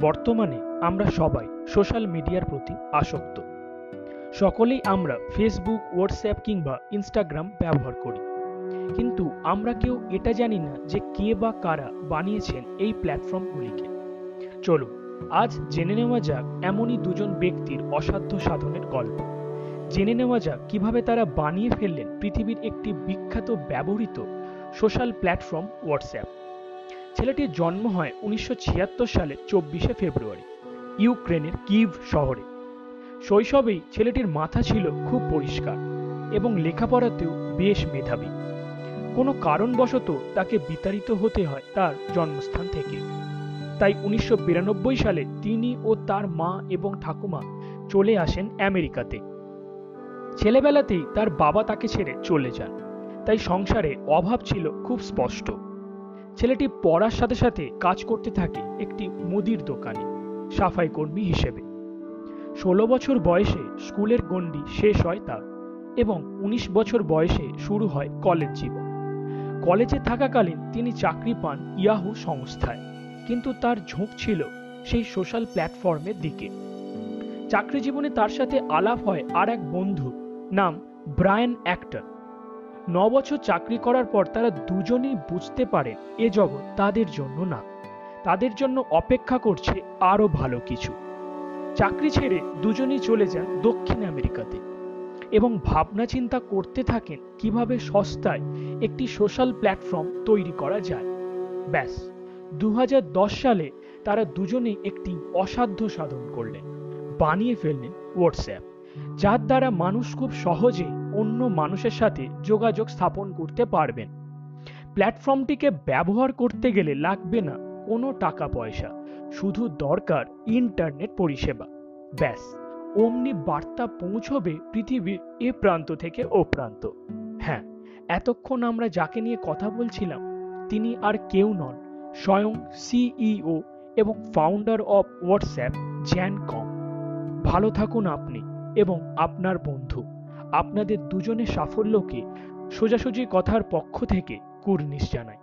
বর্তমানে আমরা সবাই সোশ্যাল মিডিয়ার প্রতি আসক্ত। সকলেই আমরা ফেসবুক হোয়াটসঅ্যাপ কিংবা ইনস্টাগ্রাম ব্যবহার করি। কিন্তু আমরা কেউ এটা জানি না যে কে বা কারা বানিয়েছেন এই প্ল্যাটফর্মগুলিকে। চলুন, আজ জেনে নেওয়া যাক এমনই দুজন ব্যক্তির অসাধ্য সাধনের গল্প। জেনে নেওয়া যাক কীভাবে তারা বানিয়ে ফেললেন পৃথিবীর একটি বিখ্যাত ব্যবহৃত সোশ্যাল প্ল্যাটফর্ম হোয়াটসঅ্যাপ ছেলেটির জন্ম হয় উনিশশো ছিয়াত্তর সালে চব্বিশে ফেব্রুয়ারি, ইউক্রেনের কিভ শহরে। শৈশবেই ছেলেটির মাথা ছিল খুব পরিষ্কার এবং লেখাপড়াতেও বেশ মেধাবী। কোনো কারণবশত তাকে বিতাড়িত হতে হয় তার জন্মস্থান থেকে। তাই উনিশশো বিরানব্বই সালে তিনি ও তার মা এবং ঠাকুমা চলে আসেন আমেরিকাতে। ছেলেবেলাতেই তার বাবা তাকে ছেড়ে চলে যান। তাই সংসারে অভাব ছিল খুব স্পষ্ট। ছেলেটি পড়ার সাথে সাথে কাজ করতে থাকে একটি মুদির দোকানে, সাফাই কর্মী হিসেবে। ষোলো বছর বয়সে স্কুলের গণ্ডি শেষ হয় তার এবং ১৯ বছর বয়সে শুরু হয় কলেজ জীবন। কলেজে থাকাকালীন তিনি চাকরি পান ইয়াহু সংস্থায়, কিন্তু তার ঝোঁক ছিল সেই সোশ্যাল প্ল্যাটফর্মের দিকে। চাকরি জীবনে তার সাথে আলাপ হয় আর এক বন্ধু নাম ব্রায়ান অ্যাক্টর। ন বছর চাকরি করার পর তারা দুজনেই বুঝতে পারে এ জগৎ তাদের জন্য না। তাদের জন্য অপেক্ষা করছে আরও ভালো কিছু। চাকরি ছেড়ে দুজনেই চলে যান দক্ষিণ আমেরিকাতে এবং ভাবনা চিন্তা করতে থাকেন কীভাবে সস্তায় একটি সোশ্যাল প্ল্যাটফর্ম তৈরি করা যায়। ব্যাস দু হাজার দশ সালে তারা দুজনেই একটি অসাধ্য সাধন করলেন, বানিয়ে ফেললেন হোয়াটসঅ্যাপ যার দ্বারা মানুষ খুব সহজে অন্য মানুষের সাথে যোগাযোগ স্থাপন করতে পারবেন। প্ল্যাটফর্মটিকে ব্যবহার করতে গেলে লাগবে না কোনো টাকা পয়সা, শুধু দরকার ইন্টারনেট পরিষেবা। ব্যাস, অমনি বার্তা পৌঁছবে পৃথিবীর এ প্রান্ত থেকে ও প্রান্ত। হ্যাঁ এতক্ষণ আমরা যাকে নিয়ে কথা বলছিলাম, তিনি আর কেউ নন, স্বয়ং সিইও এবং founder of WhatsApp Jan Koum ভালো থাকুন আপনি এবং আপনার বন্ধু। আপনাদের দুজনের সাফল্যকে সোজাসুজি কথার পক্ষ থেকে কুর্নিশ জানাই।